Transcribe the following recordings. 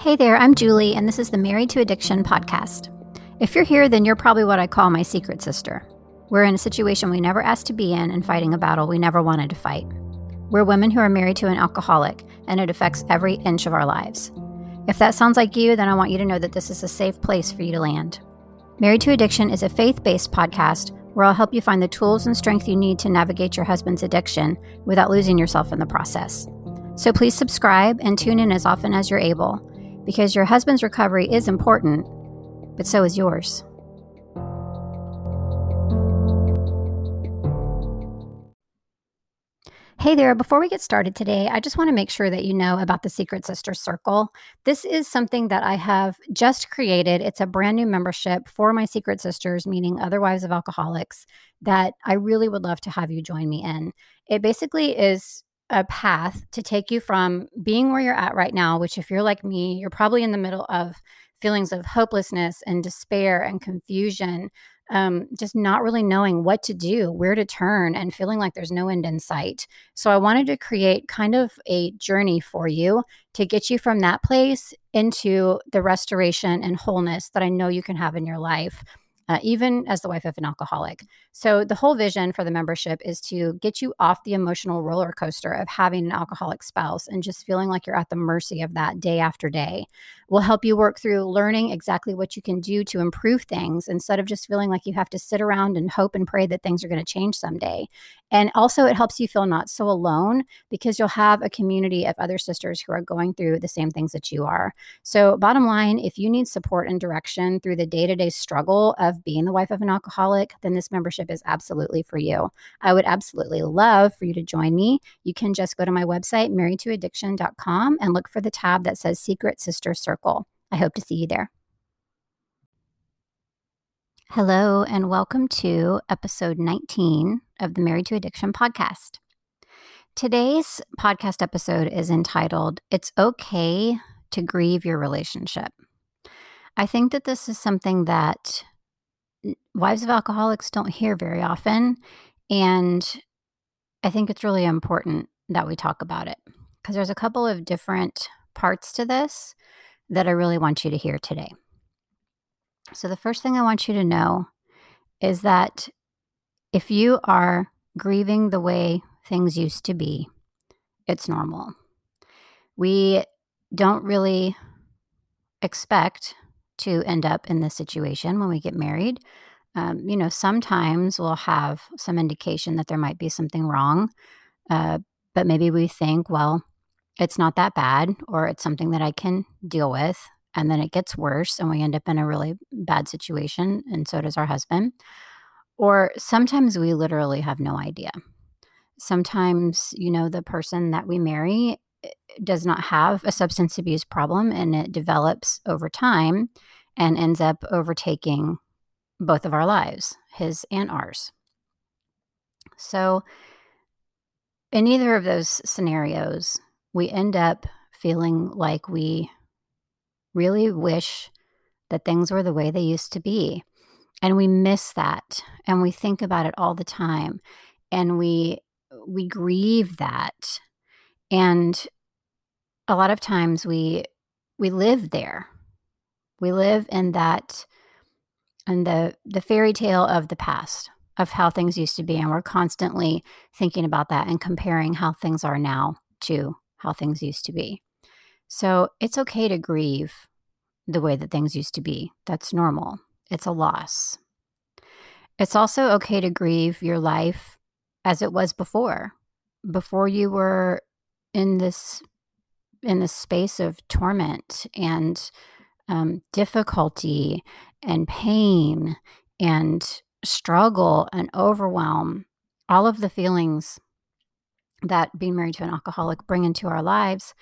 Hey there, I'm Julie, and this is the Married to Addiction podcast. If you're here, then you're probably what I call my secret sister. We're in a situation we never asked to be in and fighting a battle we never wanted to fight. We're women who are married to an alcoholic, and it affects every inch of our lives. If that sounds like you, then I want you to know that this is a safe place for you to land. Married to Addiction is a faith based podcast where I'll help you find the tools and strength you need to navigate your husband's addiction without losing yourself in the process. So please subscribe and tune in as often as you're able, because your husband's recovery is important, but so is yours. Hey there, before we get started today, I just want to make sure that you know about the Secret Sister Circle. This is something that I have just created. It's a brand new membership for my Secret Sisters, meaning other wives of alcoholics, that I really would love to have you join me in. It basically is a path to take you from being where you're at right now, which, if you're like me, you're probably in the middle of feelings of hopelessness and despair and confusion um, just not really knowing what to do, where to turn, and feeling like there's no end in sight. So I wanted to create kind of a journey for you to get you from that place into the restoration and wholeness that I know you can have in your life uh, even as the wife of an alcoholic. So, the whole vision for the membership is to get you off the emotional roller coaster of having an alcoholic spouse and just feeling like you're at the mercy of that day after day. We'll help you work through learning exactly what you can do to improve things instead of just feeling like you have to sit around and hope and pray that things are going to change someday. And also, it helps you feel not so alone because you'll have a community of other sisters who are going through the same things that you are. So, bottom line, if you need support and direction through the day to day struggle of being the wife of an alcoholic, then this membership is absolutely for you. I would absolutely love for you to join me. You can just go to my website, marriedtoaddiction.com, and look for the tab that says Secret Sister Circle. I hope to see you there. Hello, and welcome to episode 19 of the Married to Addiction podcast. Today's podcast episode is entitled It's Okay to Grieve Your Relationship. I think that this is something that wives of alcoholics don't hear very often. And I think it's really important that we talk about it because there's a couple of different parts to this that I really want you to hear today. So, the first thing I want you to know is that if you are grieving the way things used to be, it's normal. We don't really expect to end up in this situation when we get married. Um, you know, sometimes we'll have some indication that there might be something wrong, uh, but maybe we think, well, it's not that bad, or it's something that I can deal with and then it gets worse and we end up in a really bad situation and so does our husband or sometimes we literally have no idea sometimes you know the person that we marry does not have a substance abuse problem and it develops over time and ends up overtaking both of our lives his and ours so in either of those scenarios we end up feeling like we really wish that things were the way they used to be. And we miss that and we think about it all the time and we we grieve that. And a lot of times we we live there. We live in that in the the fairy tale of the past of how things used to be and we're constantly thinking about that and comparing how things are now to how things used to be. So it's okay to grieve the way that things used to be. That's normal. It's a loss. It's also okay to grieve your life as it was before, before you were in this in the space of torment and um, difficulty and pain and struggle and overwhelm. All of the feelings that being married to an alcoholic bring into our lives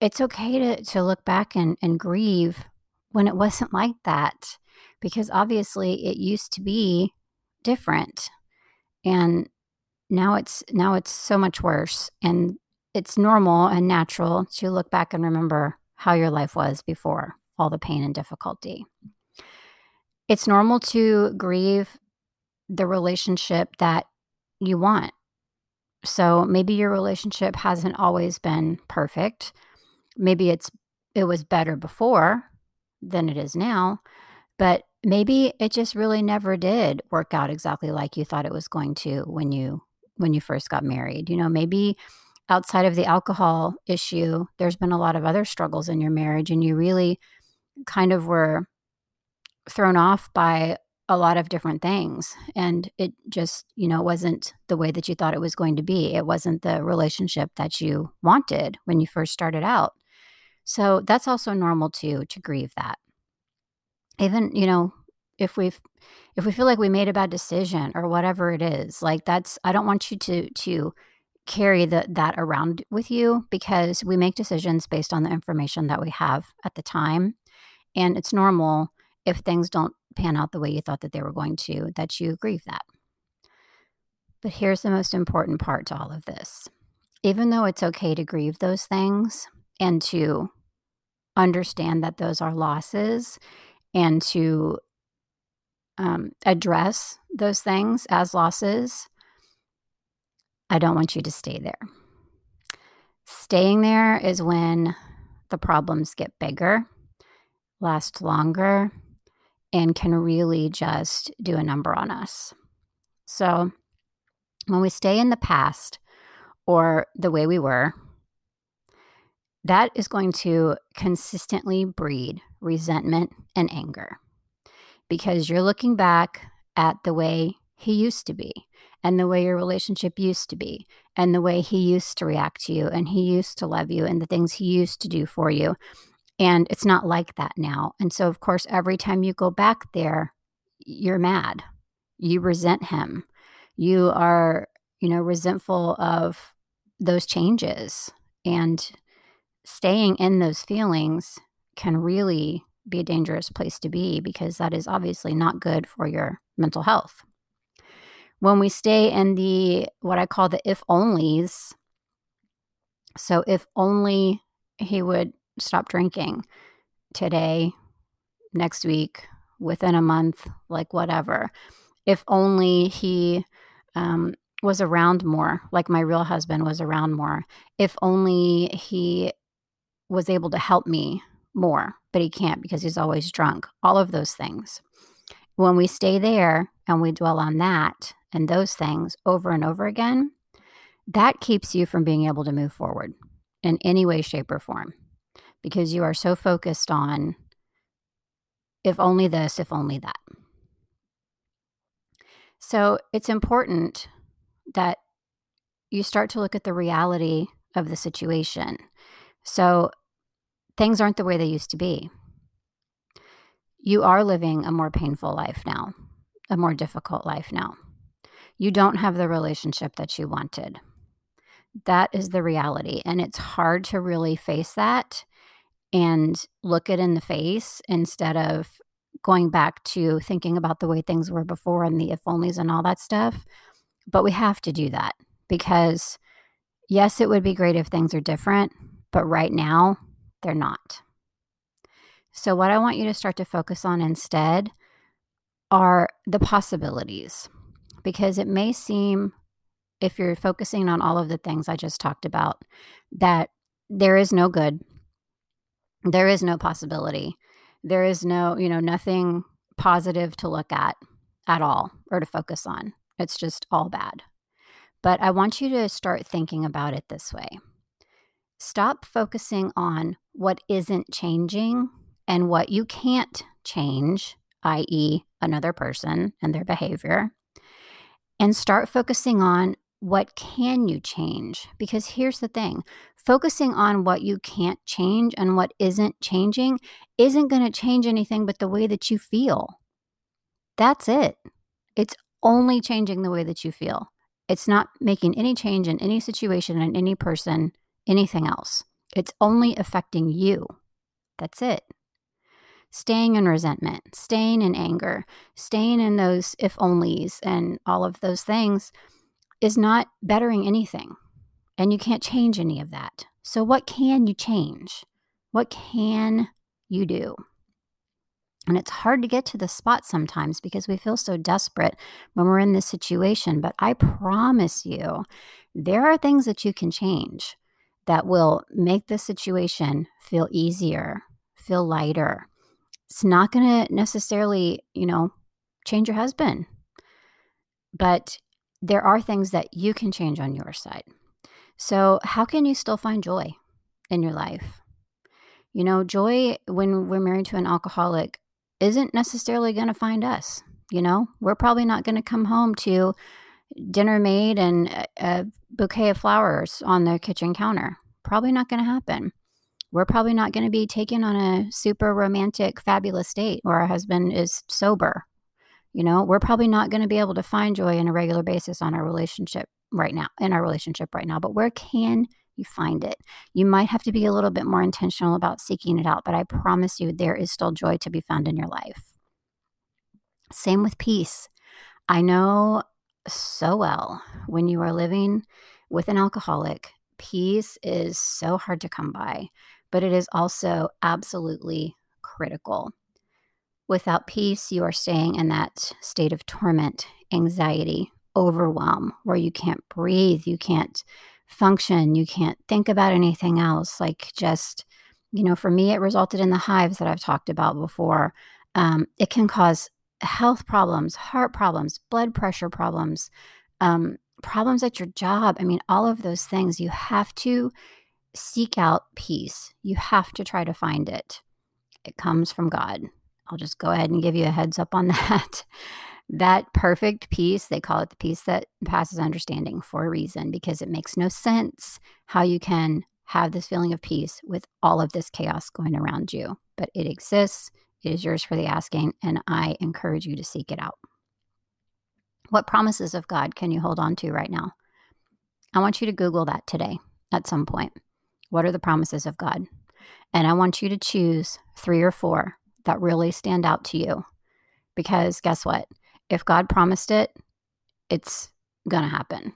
it's okay to to look back and and grieve when it wasn't like that because obviously it used to be different and now it's now it's so much worse and it's normal and natural to look back and remember how your life was before all the pain and difficulty it's normal to grieve the relationship that you want so maybe your relationship hasn't always been perfect maybe it's it was better before than it is now, but maybe it just really never did work out exactly like you thought it was going to when you when you first got married. You know, maybe outside of the alcohol issue, there's been a lot of other struggles in your marriage and you really kind of were thrown off by a lot of different things and it just you know wasn't the way that you thought it was going to be. It wasn't the relationship that you wanted when you first started out. So that's also normal too to grieve that. Even you know if we've if we feel like we made a bad decision or whatever it is like that's i don't want you to to carry the, that around with you because we make decisions based on the information that we have at the time and it's normal if things don't pan out the way you thought that they were going to, that you grieve that. But here's the most important part to all of this. Even though it's okay to grieve those things and to understand that those are losses and to um, address those things as losses, I don't want you to stay there. Staying there is when the problems get bigger, last longer, and can really just do a number on us. So, when we stay in the past or the way we were, that is going to consistently breed resentment and anger because you're looking back at the way he used to be and the way your relationship used to be and the way he used to react to you and he used to love you and the things he used to do for you and it's not like that now. And so, of course, every time you go back there, you're mad. You resent him. You are, you know, resentful of those changes. And staying in those feelings can really be a dangerous place to be because that is obviously not good for your mental health. When we stay in the what I call the if onlys, so if only he would stop drinking today, next week, within a month, like whatever. If only he um, was around more, like my real husband was around more. If only he was able to help me more, but he can't because he's always drunk. All of those things. When we stay there and we dwell on that and those things over and over again, that keeps you from being able to move forward in any way, shape, or form because you are so focused on if only this, if only that. So it's important that you start to look at the reality of the situation. So things aren't the way they used to be. You are living a more painful life now, a more difficult life now. You don't have the relationship that you wanted. That is the reality. And it's hard to really face that and look it in the face instead of going back to thinking about the way things were before and the if onlys and all that stuff. But we have to do that because, yes, it would be great if things are different, but right now they're not. So, what I want you to start to focus on instead are the possibilities because it may seem, if you're focusing on all of the things I just talked about, that there is no good there is no possibility. There is no, you know, nothing positive to look at at all or to focus on. It's just all bad. But I want you to start thinking about it this way stop focusing on what isn't changing and what you can't change, i.e., another person and their behavior, and start focusing on what can you change? Because here's the thing focusing on what you can't change and what isn't changing isn't going to change anything but the way that you feel. That's it. It's only changing the way that you feel. It's not making any change in any situation and any person, anything else. It's only affecting you. That's it. Staying in resentment, staying in anger, staying in those if onlys and all of those things is not bettering anything. And you can't change any of that. So, what can you change? What can you do? And it's hard to get to the spot sometimes because we feel so desperate when we're in this situation. But I promise you, there are things that you can change. that will make the situation feel easier, feel lighter. It's not going to necessarily, you know, change your husband, but there are things that you can change on your side. So, how can you still find joy in your life? You know, joy when we're married to an alcoholic isn't necessarily going to find us. You know, we're probably not going to come home to dinner made and a bouquet of flowers on the kitchen counter. Probably not going to happen. We're probably not going to be taken on a super romantic, fabulous date where our husband is sober. You know, we're probably not going to be able to find joy on a regular basis on our relationship right now, in our relationship right now. But where can you find it? You might have to be a little bit more intentional about seeking it out, but I promise you, there is still joy to be found in your life. Same with peace. I know so well when you are living with an alcoholic, peace is so hard to come by, but it is also absolutely critical. Without peace, you are staying in that state of torment, anxiety, overwhelm, where you can't breathe, you can't function, you can't think about anything else. Like, just, you know, for me, it resulted in the hives that I've talked about before. Um, it can cause health problems, heart problems, blood pressure problems, um, problems at your job. I mean, all of those things. You have to seek out peace. You have to try to find it. It comes from God. I'll just go ahead and give you a heads up on that. that perfect peace, they call it the peace that passes understanding for a reason because it makes no sense how you can have this feeling of peace with all of this chaos going around you. But it exists. It is yours for the asking, and I encourage you to seek it out. What promises of God can you hold on to right now? I want you to Google that today at some point. What are the promises of God? And I want you to choose three or four that really stand out to you. Because guess what? If God promised it, it's going to happen.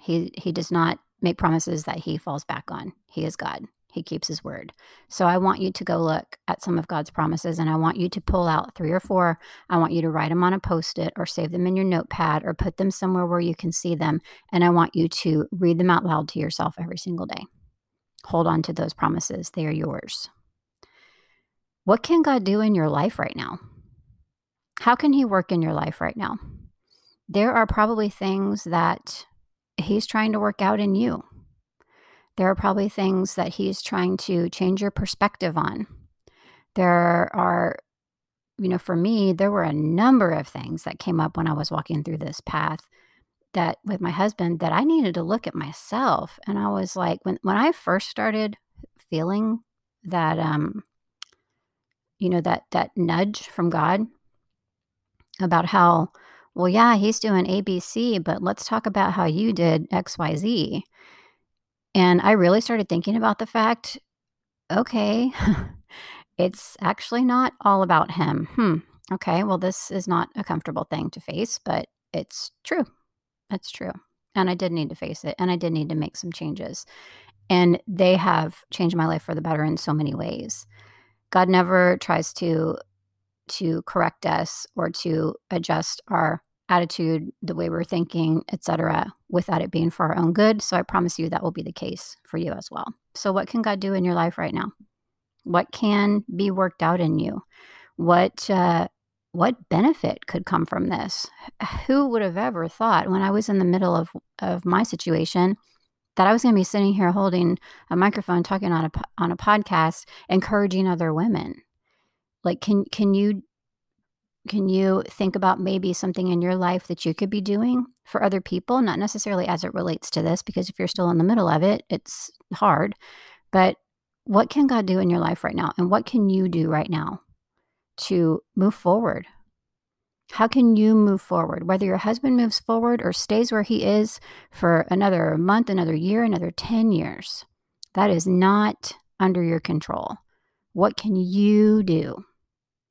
He, he does not make promises that he falls back on. He is God. He keeps his word. So I want you to go look at some of God's promises and I want you to pull out three or four. I want you to write them on a post it or save them in your notepad or put them somewhere where you can see them. And I want you to read them out loud to yourself every single day. Hold on to those promises, they are yours. What can God do in your life right now? How can He work in your life right now? There are probably things that He's trying to work out in you there are probably things that he's trying to change your perspective on. There are, you know, for me, there were a number of things that came up when I was walking through this path that with my husband that I needed to look at myself. And I was like, when when I first started feeling that um, you know, that that nudge from God about how, well, yeah, he's doing ABC, but let's talk about how you did XYZ and I really started thinking about the fact okay, it's actually not all about him. Hmm. Okay. Well, this is not a comfortable thing to face, but it's true. It's true. And I did need to face it and I did need to make some changes. And they have changed my life for the better in so many ways. God never tries to to correct us or to adjust our attitude, the way we're thinking, etc., without it being for our own good. So I promise you that will be the case for you as well. So what can God do in your life right now? What can be worked out in you? What uh, what benefit could come from this? Who would have ever thought when I was in the middle of of my situation that I was going to be sitting here holding a microphone talking on a on a podcast encouraging other women? Like can can you can you think about maybe something in your life that you could be doing for other people? Not necessarily as it relates to this, because if you're still in the middle of it, it's hard. But what can God do in your life right now? And what can you do right now to move forward? How can you move forward? Whether your husband moves forward or stays where he is for another month, another year, another 10 years, that is not under your control. What can you do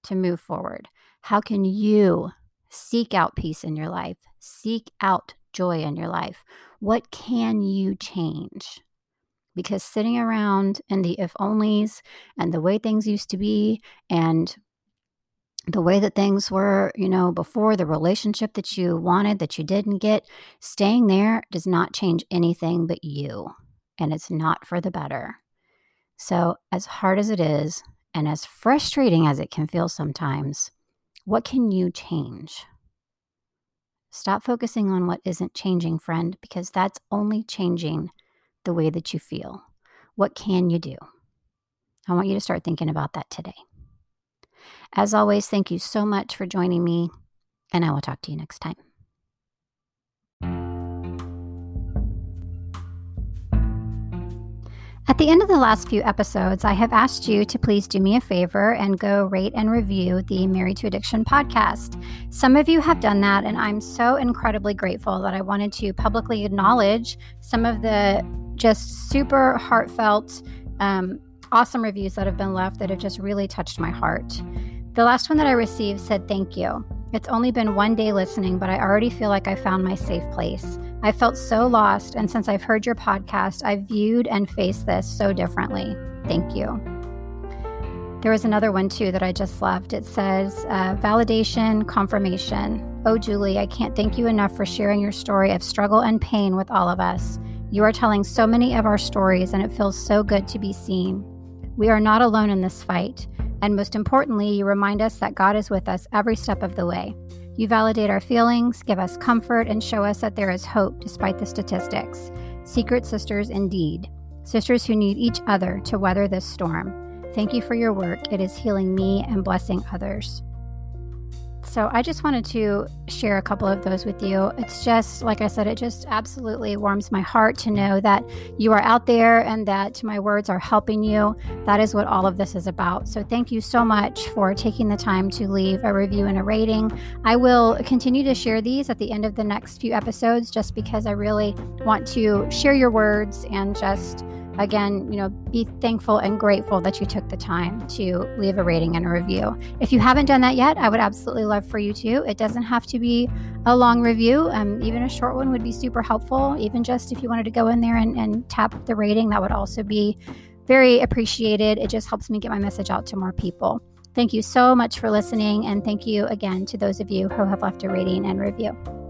to move forward? How can you seek out peace in your life? Seek out joy in your life? What can you change? Because sitting around in the if onlys and the way things used to be and the way that things were, you know, before the relationship that you wanted that you didn't get, staying there does not change anything but you. and it's not for the better. So, as hard as it is, and as frustrating as it can feel sometimes, what can you change? Stop focusing on what isn't changing, friend, because that's only changing the way that you feel. What can you do? I want you to start thinking about that today. As always, thank you so much for joining me, and I will talk to you next time. At the end of the last few episodes, I have asked you to please do me a favor and go rate and review the Married to Addiction podcast. Some of you have done that, and I'm so incredibly grateful that I wanted to publicly acknowledge some of the just super heartfelt, um, awesome reviews that have been left that have just really touched my heart. The last one that I received said, Thank you. It's only been one day listening, but I already feel like I found my safe place. I felt so lost, and since I've heard your podcast, I've viewed and faced this so differently. Thank you. There was another one too that I just left. It says, uh, validation, confirmation. Oh, Julie, I can't thank you enough for sharing your story of struggle and pain with all of us. You are telling so many of our stories, and it feels so good to be seen. We are not alone in this fight. And most importantly, you remind us that God is with us every step of the way. You validate our feelings, give us comfort, and show us that there is hope despite the statistics. Secret sisters indeed. Sisters who need each other to weather this storm. Thank you for your work. It is healing me and blessing others. So I just wanted to share a couple of those with you. It's just, like I said, it just absolutely warms my heart to know that you are out there and that my words are helping you. That is what all of this is about. So thank you so much for taking the time to leave a review and a rating. I will continue to share these at the end of the next few episodes just because I really want to share your words and just again, you know, be thankful and grateful that you took the time to leave a rating and a review. If you haven't done that yet, I would absolutely love for you to. It doesn't have to be a long review. Um, even a short one would be super helpful. Even just if you wanted to go in there and, and tap the rating, that would also be very appreciated. It just helps me get my message out to more people. Thank you so much for listening. And thank you again to those of you who have left a rating and review.